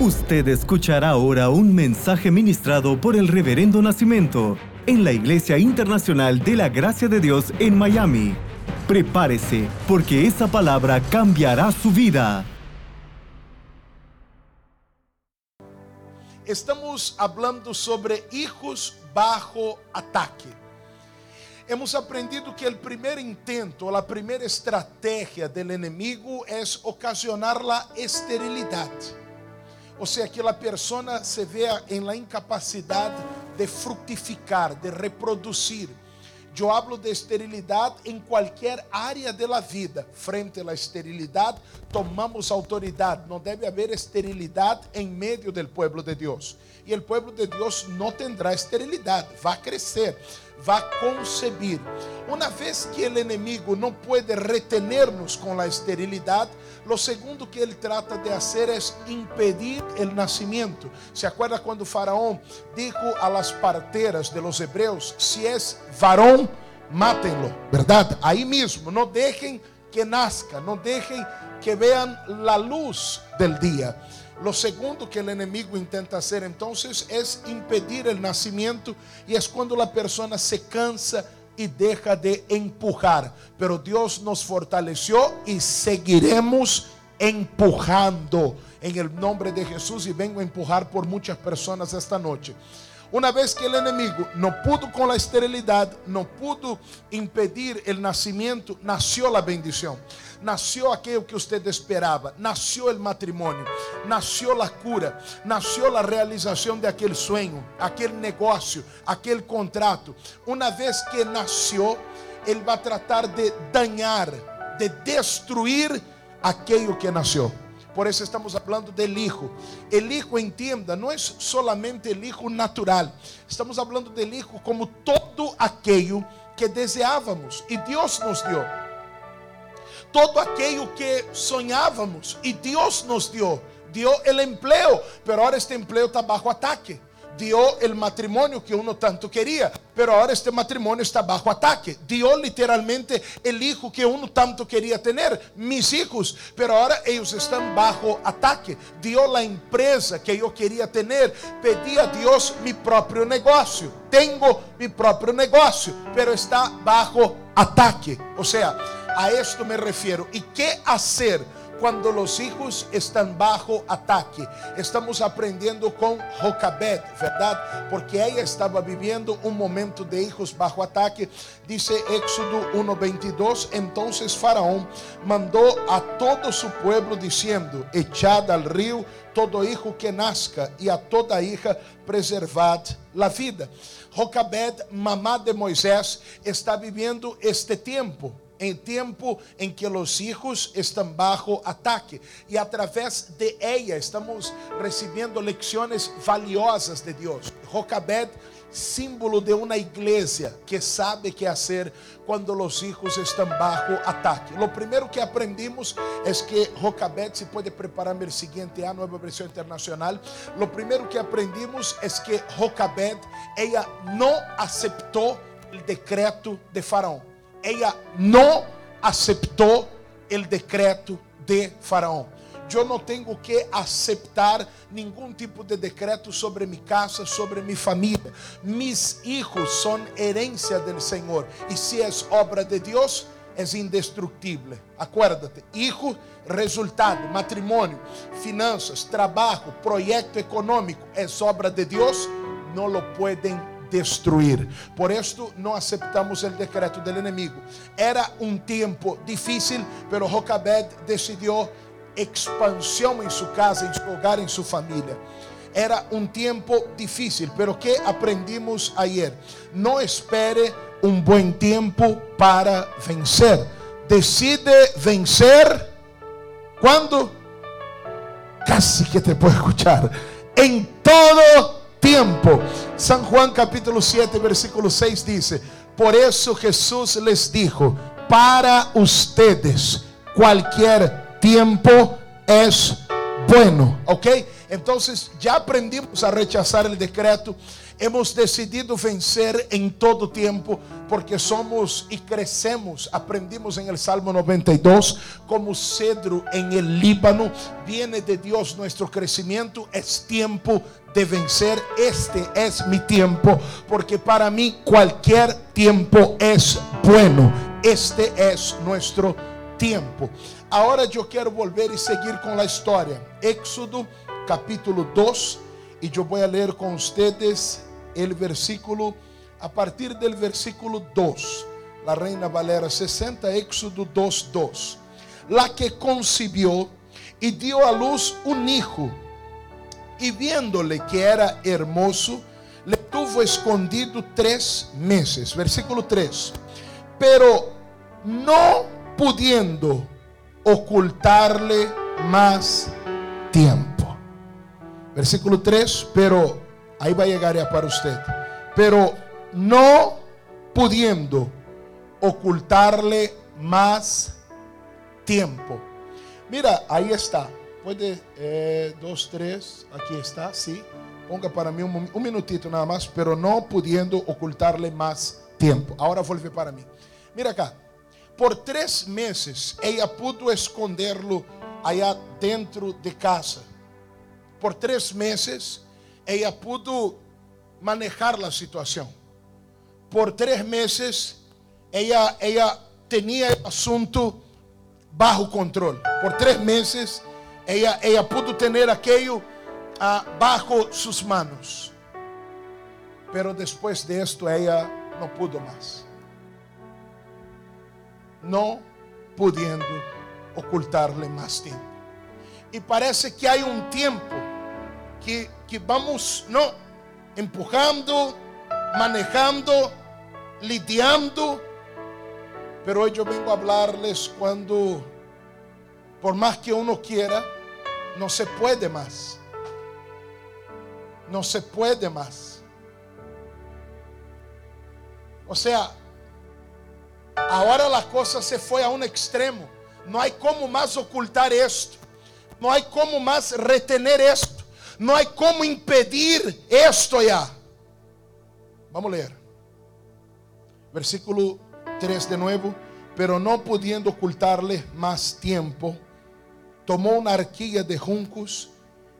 Usted escuchará ahora un mensaje ministrado por el Reverendo Nacimiento en la Iglesia Internacional de la Gracia de Dios en Miami. Prepárese, porque esa palabra cambiará su vida. Estamos hablando sobre hijos bajo ataque. Hemos aprendido que el primer intento, la primera estrategia del enemigo es ocasionar la esterilidad. O sea, que a persona se vea em la incapacidade de frutificar, de reproduzir. Eu hablo de esterilidade em qualquer área da vida. Frente à esterilidade, tomamos autoridade. Não deve haver esterilidade em meio do povo de Deus. E o povo de Deus não terá esterilidade, vai crescer va a concebir. Una vez que el enemigo no puede retenernos con la esterilidad, lo segundo que él trata de hacer es impedir el nacimiento. ¿Se acuerda cuando Faraón dijo a las parteras de los hebreos, si es varón, mátenlo, ¿verdad? Ahí mismo, no dejen que nazca, no dejen que vean la luz del día. Lo segundo que el enemigo intenta hacer entonces es impedir el nacimiento y es cuando la persona se cansa y deja de empujar. Pero Dios nos fortaleció y seguiremos empujando en el nombre de Jesús y vengo a empujar por muchas personas esta noche. Una vez que el enemigo no pudo con la esterilidad, no pudo impedir el nacimiento, nació la bendición. Nació aquello que usted esperaba, nació el matrimonio, nació la cura, nació la realización de aquel sueño, aquel negocio, aquel contrato. Una vez que nació, Él va a tratar de dañar, de destruir aquello que nació. Por eso estamos hablando del hijo. El hijo, entienda, no es solamente el hijo natural. Estamos hablando del hijo como todo aquello que deseábamos y Dios nos dio. Todo aquello que soñábamos y Dios nos dio. Dio el empleo, pero ahora este empleo está bajo ataque dio el matrimonio que uno tanto quería, pero ahora este matrimonio está bajo ataque. Dio literalmente el hijo que uno tanto quería tener, mis hijos, pero ahora ellos están bajo ataque. Dio la empresa que yo quería tener, pedí a Dios mi propio negocio. Tengo mi propio negocio, pero está bajo ataque. O sea, a esto me refiero. ¿Y qué hacer? Cuando los hijos están bajo ataque. Estamos aprendiendo con Jocabed, ¿verdad? Porque ella estaba viviendo un momento de hijos bajo ataque. Dice Éxodo 1:22, entonces Faraón mandó a todo su pueblo diciendo, echad al río todo hijo que nazca y a toda hija preservad la vida. Jocabed, mamá de Moisés, está viviendo este tiempo em tempo em que os hijos estão bajo ataque e através de ella estamos recebendo lecciones valiosas de Deus. Jocabed, símbolo de uma igreja que sabe que fazer quando os hijos estão bajo ataque. Lo primeiro que aprendimos é que Jocabed se pode preparar para o seguinte ano, nova versão internacional. Lo primeiro que aprendimos é que Jocabed, ella não aceitou o decreto de Faraón ella no aceptó el decreto de Faraón. Eu não tenho que aceitar nenhum tipo de decreto sobre minha casa, sobre minha família. Mis hijos são herência do Senhor. E se é obra de Deus, é indestrutível. Acuérdate, hijo, resultado, matrimônio, finanças, trabalho, projeto econômico, é obra de Deus, não lo pueden destruir. Por esto no aceptamos el decreto del enemigo. Era un tiempo difícil, pero Jocabed decidió expansión en su casa, en su hogar, en su familia. Era un tiempo difícil, pero ¿qué aprendimos ayer? No espere un buen tiempo para vencer. Decide vencer cuando casi que te puedo escuchar en todo tiempo. San Juan capítulo 7, versículo 6 dice, por eso Jesús les dijo, para ustedes cualquier tiempo es bueno. ¿Ok? Entonces ya aprendimos a rechazar el decreto. Hemos decidido vencer en todo tiempo porque somos y crecemos. Aprendimos en el Salmo 92 como cedro en el Líbano. Viene de Dios nuestro crecimiento. Es tiempo de vencer. Este es mi tiempo porque para mí cualquier tiempo es bueno. Este es nuestro tiempo. Ahora yo quiero volver y seguir con la historia. Éxodo capítulo 2 y yo voy a leer con ustedes el versículo, a partir del versículo 2, la Reina Valera 60, Éxodo 2, 2. La que concibió y dio a luz un hijo, y viéndole que era hermoso, le tuvo escondido tres meses. Versículo 3. Pero no pudiendo ocultarle más tiempo. Versículo 3. Pero Ahí va a llegar ya para usted. Pero no pudiendo ocultarle más tiempo. Mira, ahí está. Puede, eh, dos, tres, aquí está, sí. Ponga para mí un, un, minutito nada más, pero no pudiendo ocultarle más tiempo. Ahora vuelve para mí. Mira acá. Por tres meses ella pudo esconderlo allá dentro de casa. Por tres meses ella pudo manejar la situación. Por tres meses, ella, ella tenía el asunto bajo control. Por tres meses, ella, ella pudo tener aquello uh, bajo sus manos. Pero después de esto, ella no pudo más. No pudiendo ocultarle más tiempo. Y parece que hay un tiempo que que vamos, no, empujando, manejando, lidiando. Pero hoy yo vengo a hablarles cuando, por más que uno quiera, no se puede más. No se puede más. O sea, ahora la cosa se fue a un extremo. No hay como más ocultar esto. No hay como más retener esto. No hay como impedir esto ya. Vamos a leer. Versículo 3 de nuevo. Pero no pudiendo ocultarle más tiempo, tomó una arquilla de juncos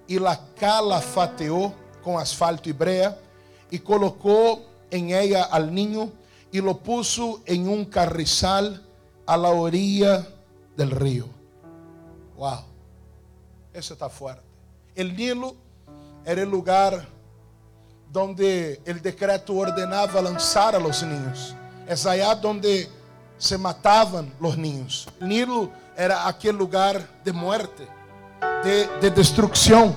y la calafateó con asfalto y brea y colocó en ella al niño y lo puso en un carrizal a la orilla del río. Wow, eso está fuerte. El Nilo era el lugar donde el decreto ordenaba lanzar a los niños. Es allá donde se mataban los niños. Nilo era aquel lugar de muerte, de, de destrucción.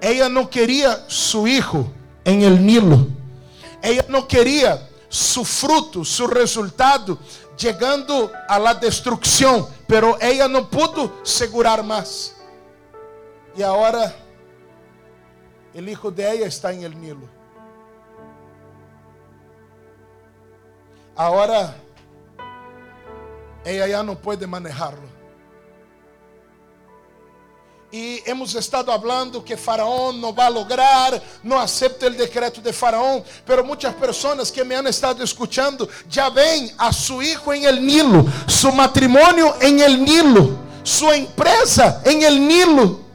Ella no quería su hijo en el Nilo. Ella no quería su fruto, su resultado llegando a la destrucción, pero ella no pudo segurar más. Y ahora el hijo de ella está en el Nilo. Ahora ella ya no puede manejarlo. Y hemos estado hablando que Faraón no va a lograr, no acepta el decreto de Faraón. Pero muchas personas que me han estado escuchando ya ven a su hijo en el Nilo, su matrimonio en el Nilo, su empresa en el Nilo.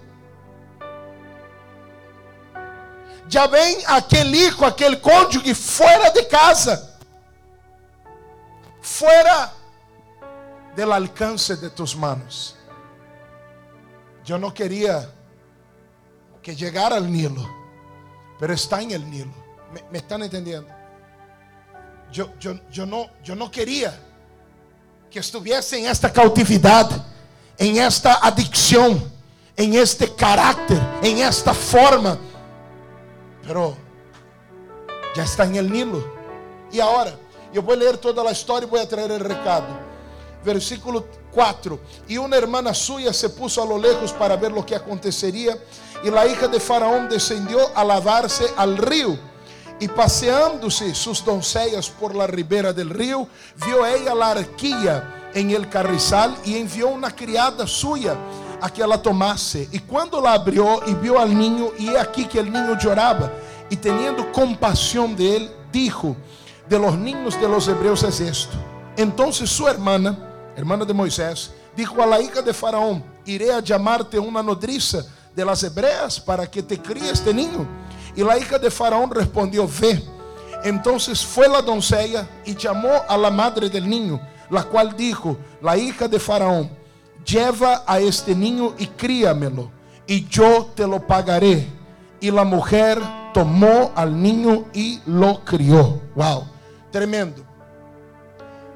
Já vem aquele hijo, aquele cônjuge fora de casa, fora del alcance de tus manos. Eu não queria que chegara ao Nilo, pero está em el Nilo. ¿Me, me están entendendo? Eu, eu, eu, não, eu não queria que estivesse em esta cautividade, em esta adicção, em este caráter, em esta forma pero ya está en el Nilo. Y ahora, yo voy a leer toda la historia y voy a traer recado. Versículo 4. Y una hermana suya se puso a lo lejos para ver lo que acontecería. Y la hija de Faraón descendió a lavarse al río. Y paseándose sus doncellas por la ribera del río, vio ella la arquilla en el carrizal y envió una criada suya a que ela tomasse. E quando la abrió e viu al niño, e é aqui que el niño lloraba, y teniendo compasión de él, dijo, de los niños de los hebreos es esto. Entonces su hermana, hermana de Moisés, dijo a la hija de Faraón, iré a llamarte una nodriza de las hebreas para que te críe este niño. Y la hija de Faraón respondió, ve. Entonces fue la doncella y llamó a la madre del niño, la cual dijo, la hija de Faraón, lleva a este niño y críamelo, y yo te lo pagaré. Y la mujer tomó al niño y lo crió. Wow, tremendo.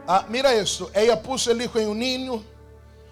Ah, mira eso, ella puso el hijo en un niño,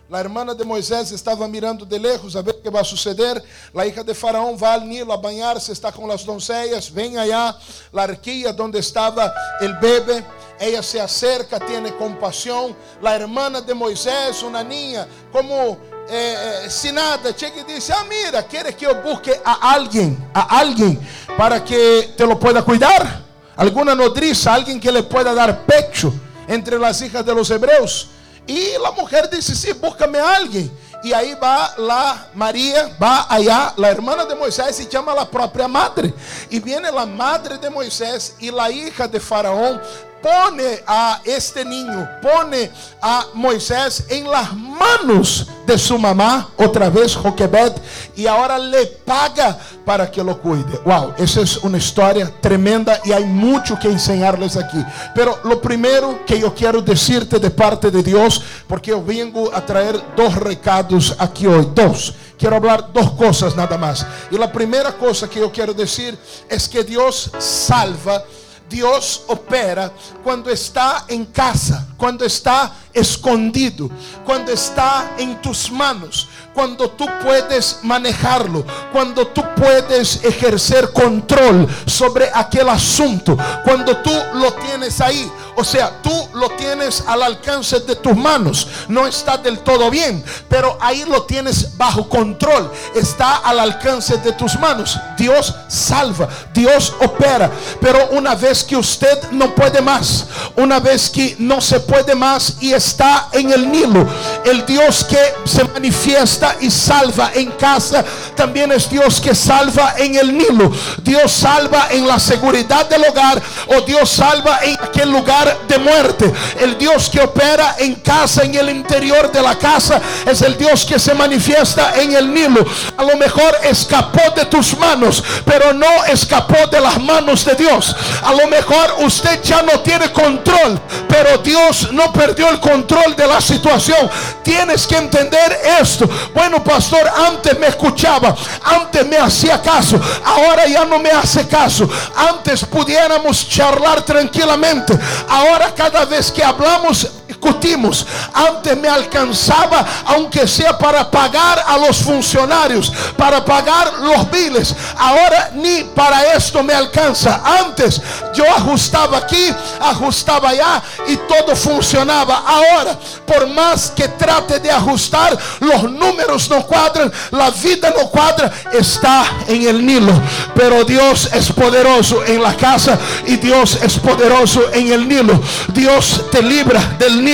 La hermana de Moisés estava mirando de lejos a ver o que vai suceder. A hija de Faraón vai ao Nilo a banhar-se, está com as doncellas. Vem allá a arquia onde estava o bebê. Ella se acerca, tiene compasión. La hermana de Moisés, una niña, como eh, eh, sin nada, chega e diz: Ah, mira, ¿quieres que eu busque a alguém, a alguém, para que te lo pueda cuidar? Alguna nodriza, alguém que le pueda dar pecho entre las hijas de los hebreos. Y la mujer dice, sí, búscame a alguien. Y ahí va la María, va allá, la hermana de Moisés, y llama a la propia madre. Y viene la madre de Moisés y la hija de Faraón pone a este niño, pone a Moisés en las manos de su mamá, otra vez Joquebed, y ahora le paga para que lo cuide. Wow, esa es una historia tremenda y hay mucho que enseñarles aquí. Pero lo primero que yo quiero decirte de parte de Dios, porque yo vengo a traer dos recados aquí hoy, dos. Quiero hablar dos cosas nada más. Y la primera cosa que yo quiero decir es que Dios salva Dios opera cuando está en casa, cuando está escondido, cuando está en tus manos, cuando tú puedes manejarlo, cuando tú puedes ejercer control sobre aquel asunto, cuando tú lo tienes ahí. O sea, tú lo tienes al alcance de tus manos. No está del todo bien, pero ahí lo tienes bajo control. Está al alcance de tus manos. Dios salva, Dios opera. Pero una vez que usted no puede más, una vez que no se puede más y está en el Nilo, el Dios que se manifiesta y salva en casa, también es Dios que salva en el Nilo. Dios salva en la seguridad del hogar o Dios salva en aquel lugar de muerte. El Dios que opera en casa, en el interior de la casa, es el Dios que se manifiesta en el Nilo. A lo mejor escapó de tus manos, pero no escapó de las manos de Dios. A lo mejor usted ya no tiene control, pero Dios no perdió el control de la situación. Tienes que entender esto. Bueno, pastor, antes me escuchaba, antes me hacía caso, ahora ya no me hace caso. Antes pudiéramos charlar tranquilamente. Ahora cada vez que hablamos discutimos. Antes me alcanzaba, aunque sea para pagar a los funcionarios, para pagar los biles. Ahora ni para esto me alcanza. Antes yo ajustaba aquí, ajustaba allá y todo funcionaba. Ahora, por más que trate de ajustar, los números no cuadran, la vida no cuadra, está en el Nilo. Pero Dios es poderoso en la casa y Dios es poderoso en el Nilo. Dios te libra del Nilo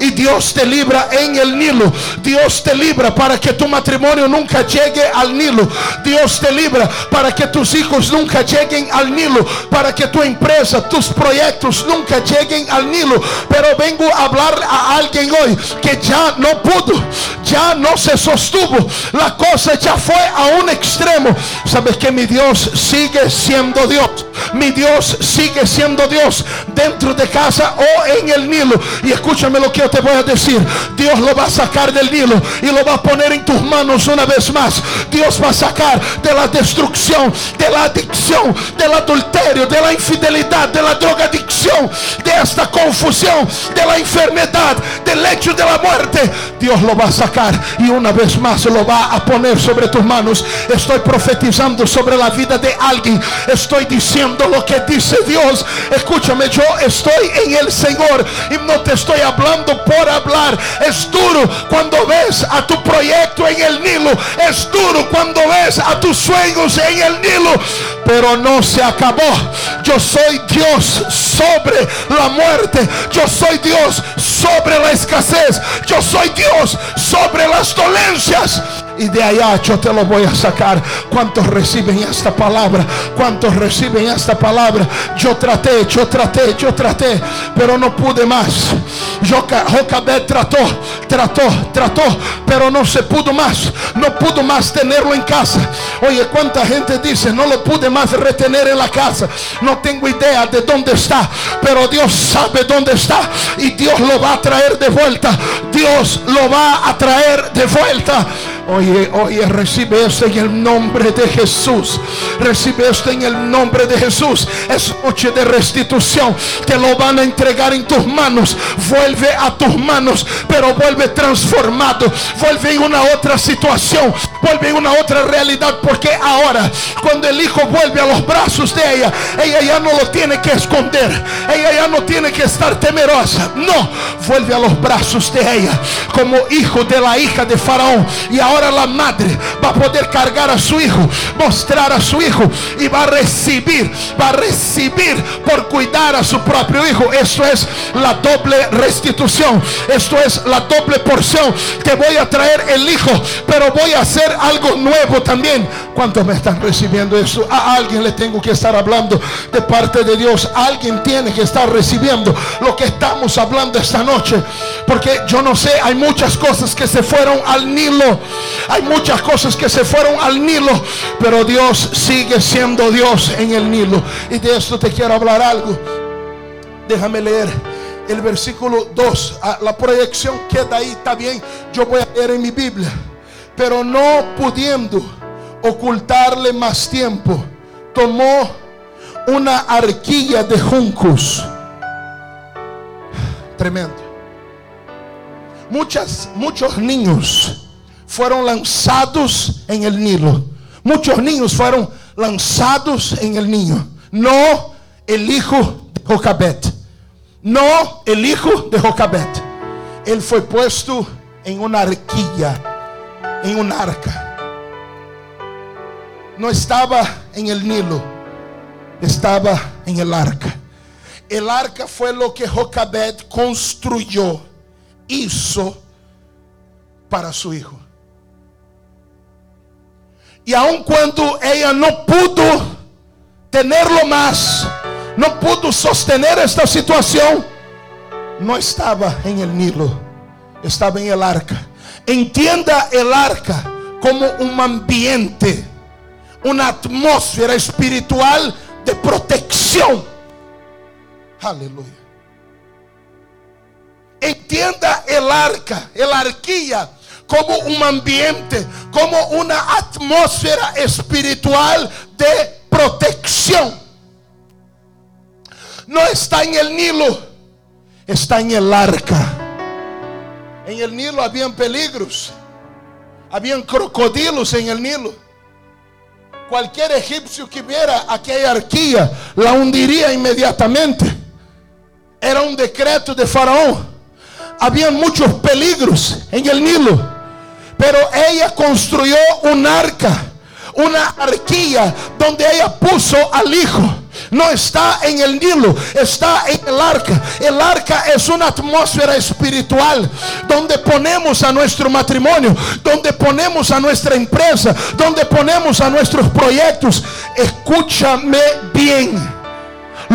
y Dios te libra en el Nilo. Dios te libra para que tu matrimonio nunca llegue al Nilo. Dios te libra para que tus hijos nunca lleguen al Nilo, para que tu empresa, tus proyectos nunca lleguen al Nilo. Pero vengo a hablar a alguien hoy que ya no pudo, ya no se sostuvo. La cosa ya fue a un extremo. Sabes que mi Dios sigue siendo Dios. Mi Dios sigue siendo Dios dentro de casa o en el Nilo. Y escúchame lo que yo te voy a decir. Dios lo va a sacar del Nilo y lo va a poner en tus manos una vez más. Dios va a sacar de la destrucción, de la adicción, del adulterio, de la infidelidad, de la drogadicción, de esta confusión, de la enfermedad, del hecho de la muerte. Dios lo va a sacar y una vez más lo va a poner sobre tus manos. Estoy profetizando sobre la vida de alguien. Estoy diciendo lo que dice Dios. Escúchame, yo estoy en el Señor y no te estoy hablando por hablar. Es duro cuando ves a tu proyecto en el Nilo. Es duro cuando ves a tus sueños en el Nilo. Pero no se acabó. Yo soy Dios sobre la muerte. Yo soy Dios sobre la escasez. Yo soy Dios sobre las dolencias. Y de allá yo te lo voy a sacar. ¿Cuántos reciben esta palabra? ¿Cuántos reciben esta palabra? Yo traté, yo traté, yo traté, pero no pude más. Jocabet trató, trató, trató, pero no se pudo más. No pudo más tenerlo en casa. Oye, cuánta gente dice, no lo pude más retener en la casa. No tengo idea de dónde está, pero Dios sabe dónde está y Dios lo va a traer de vuelta. Dios lo va a traer de vuelta. Oye, oye, recibe esto en el nombre de Jesús. Recibe esto en el nombre de Jesús. Es noche de restitución. Te lo van a entregar en tus manos. Vuelve a tus manos, pero vuelve transformado. Vuelve en una otra situación. Vuelve en una otra realidad. Porque ahora, cuando el hijo vuelve a los brazos de ella, ella ya no lo tiene que esconder. Ella ya no tiene que estar temerosa. No, vuelve a los brazos de ella como hijo de la hija de Faraón. Y ahora ahora la madre va a poder cargar a su hijo, mostrar a su hijo y va a recibir, va a recibir por cuidar a su propio hijo. Esto es la doble restitución. Esto es la doble porción. Te voy a traer el hijo, pero voy a hacer algo nuevo también. ¿Cuántos me están recibiendo eso? A alguien le tengo que estar hablando de parte de Dios. Alguien tiene que estar recibiendo lo que estamos hablando esta noche. Porque yo no sé, hay muchas cosas que se fueron al Nilo. Hay muchas cosas que se fueron al Nilo, pero Dios sigue siendo Dios en el Nilo. Y de esto te quiero hablar algo. Déjame leer el versículo 2. Ah, la proyección queda ahí, está bien. Yo voy a leer en mi Biblia. Pero no pudiendo ocultarle más tiempo, tomó una arquilla de juncos. Tremendo. Muchas, muchos niños fueron lanzados en el Nilo. Muchos niños fueron lanzados en el niño. No el hijo de Jocabet. No el hijo de Jocabet. Él fue puesto en una arquilla, en un arca. No estaba en el Nilo, estaba en el arca. El arca fue lo que Jocabet construyó, hizo para su hijo. Y aun cuando ella no pudo tenerlo más, no pudo sostener esta situación, no estaba en el Nilo, estaba en el arca. Entienda el arca como un ambiente, una atmósfera espiritual de protección. Aleluya. Entienda el arca, el arquilla como un ambiente, como una atmósfera espiritual de protección. No está en el Nilo, está en el arca. En el Nilo habían peligros, habían crocodilos en el Nilo. Cualquier egipcio que viera aquella arquía la hundiría inmediatamente. Era un decreto de Faraón. Habían muchos peligros en el Nilo. Pero ella construyó un arca, una arquilla donde ella puso al hijo. No está en el Nilo, está en el arca. El arca es una atmósfera espiritual donde ponemos a nuestro matrimonio, donde ponemos a nuestra empresa, donde ponemos a nuestros proyectos. Escúchame bien.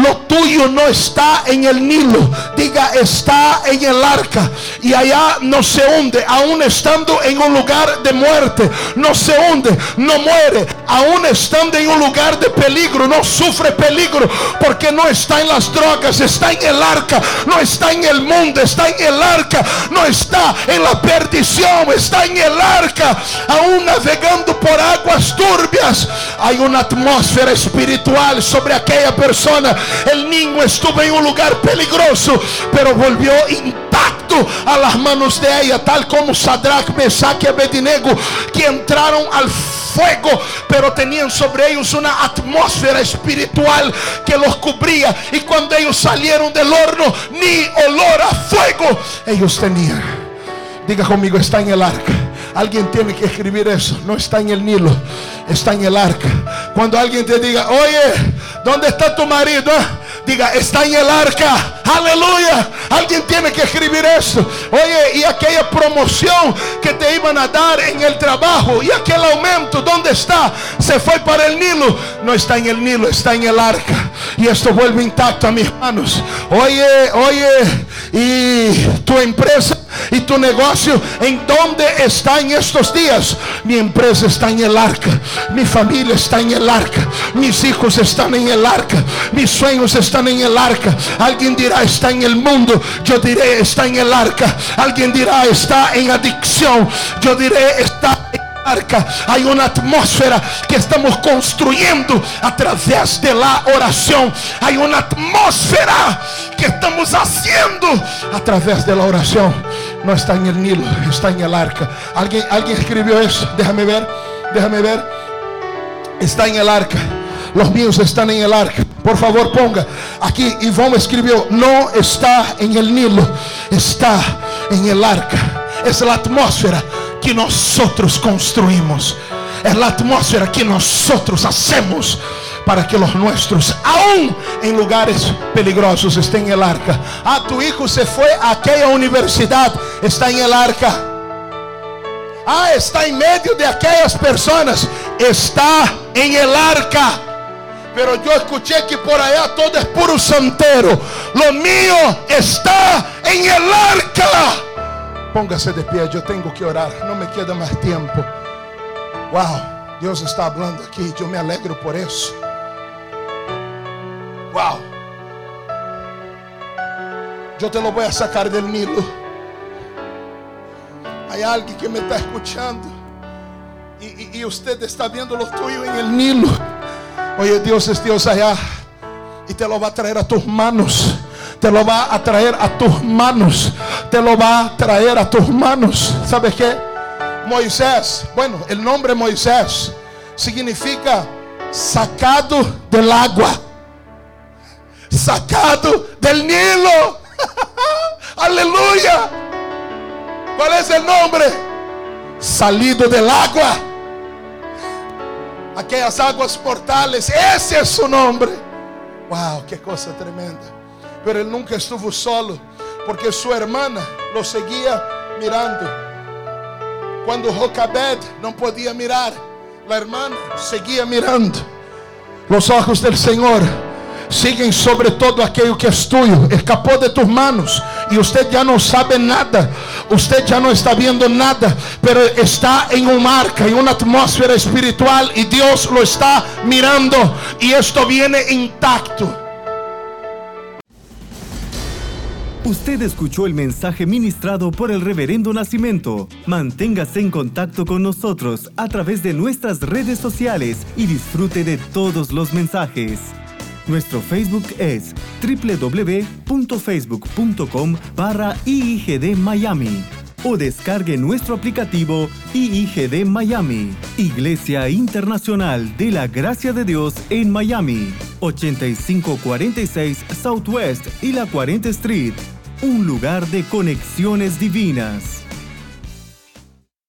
Lo tuyo no está en el Nilo. Diga, está en el arca. Y allá no se hunde. Aún estando en un lugar de muerte. No se hunde. No muere. Aún estando en un lugar de peligro. No sufre peligro. Porque no está en las drogas. Está en el arca. No está en el mundo. Está en el arca. No está en la perdición. Está en el arca. Aún navegando por aguas turbias. Hay una atmósfera espiritual sobre aquella persona el niño estuvo en un lugar peligroso, pero volvió intacto a las manos de ella, tal como Sadrach, Mesach y Abednego, que entraron al fuego, pero tenían sobre ellos una atmósfera espiritual que los cubría. Y cuando ellos salieron del horno, ni olor a fuego ellos tenían. Diga conmigo, está en el arca. Alguien tiene que escribir eso. No está en el Nilo, está en el arca. Cuando alguien te diga, oye, ¿dónde está tu marido? Diga, está en el arca. Aleluya. Alguien tiene que escribir eso. Oye, y aquella promoción que te iban a dar en el trabajo y aquel aumento, ¿dónde está? Se fue para el Nilo. No está en el Nilo, está en el arca. Y esto vuelve intacto a mis manos. Oye, oye, y tu empresa y tu negocio, ¿en dónde está en estos días? Mi empresa está en el arca. Mi familia está en el arca. Mis hijos están en el arca. Mis sueños están en el arca. Alguien dirá, está en el mundo. Yo diré, está en el arca. Alguien dirá, está en adicción. Yo diré, está en arca. Hay una atmósfera que estamos construyendo a través de la oración. Hay una atmósfera que estamos haciendo a través de la oración. No está en el Nilo, está en el arca. Alguien, alguien escribió eso. Déjame ver, déjame ver. Está en el arca. Los míos están en el arca. Por favor, ponga. Aquí Ivonne escribió, no está en el Nilo, está en el arca. Es la atmósfera que nosotros construimos. Es la atmósfera que nosotros hacemos para que los nuestros, aún en lugares peligrosos, estén en el arca. Ah, tu hijo se fue a aquella universidad, está en el arca. Ah, está en medio de aquellas personas, está en el arca. Pero yo escuché que por allá todo es puro santero. Lo mío está en el arca. Póngase de pie, yo tengo que orar. No me queda más tiempo. Wow, Dios está hablando aquí. Yo me alegro por eso. Wow. Yo te lo voy a sacar del Nilo. Hay alguien que me está escuchando. Y, y- y usted está viendo lo tuyo en el Nilo. Oye, Dios es Dios allá. Y te lo va a traer a tus manos. Te lo va a traer a tus manos. Te lo va a traer a tus manos. ¿Sabes qué? Moisés. Bueno, el nombre Moisés significa sacado del agua. Sacado del Nilo. Aleluya. ¿Cuál es el nombre? Salido del agua aquellas aguas portales. Ese es su nombre. Wow, qué cosa tremenda. Pero él nunca estuvo solo, porque su hermana lo seguía mirando. Cuando Jocabed no podía mirar, la hermana seguía mirando. Los ojos del Señor siguen sobre todo aquello que es tuyo. Escapó de tus manos y usted ya no sabe nada. Usted ya no está viendo nada, pero está en un marca, en una atmósfera espiritual y Dios lo está mirando y esto viene intacto. Usted escuchó el mensaje ministrado por el Reverendo Nacimiento. Manténgase en contacto con nosotros a través de nuestras redes sociales y disfrute de todos los mensajes. Nuestro Facebook es www.facebook.com barra IIGD Miami o descargue nuestro aplicativo IIGD Miami, Iglesia Internacional de la Gracia de Dios en Miami, 8546 Southwest y la 40 Street, un lugar de conexiones divinas.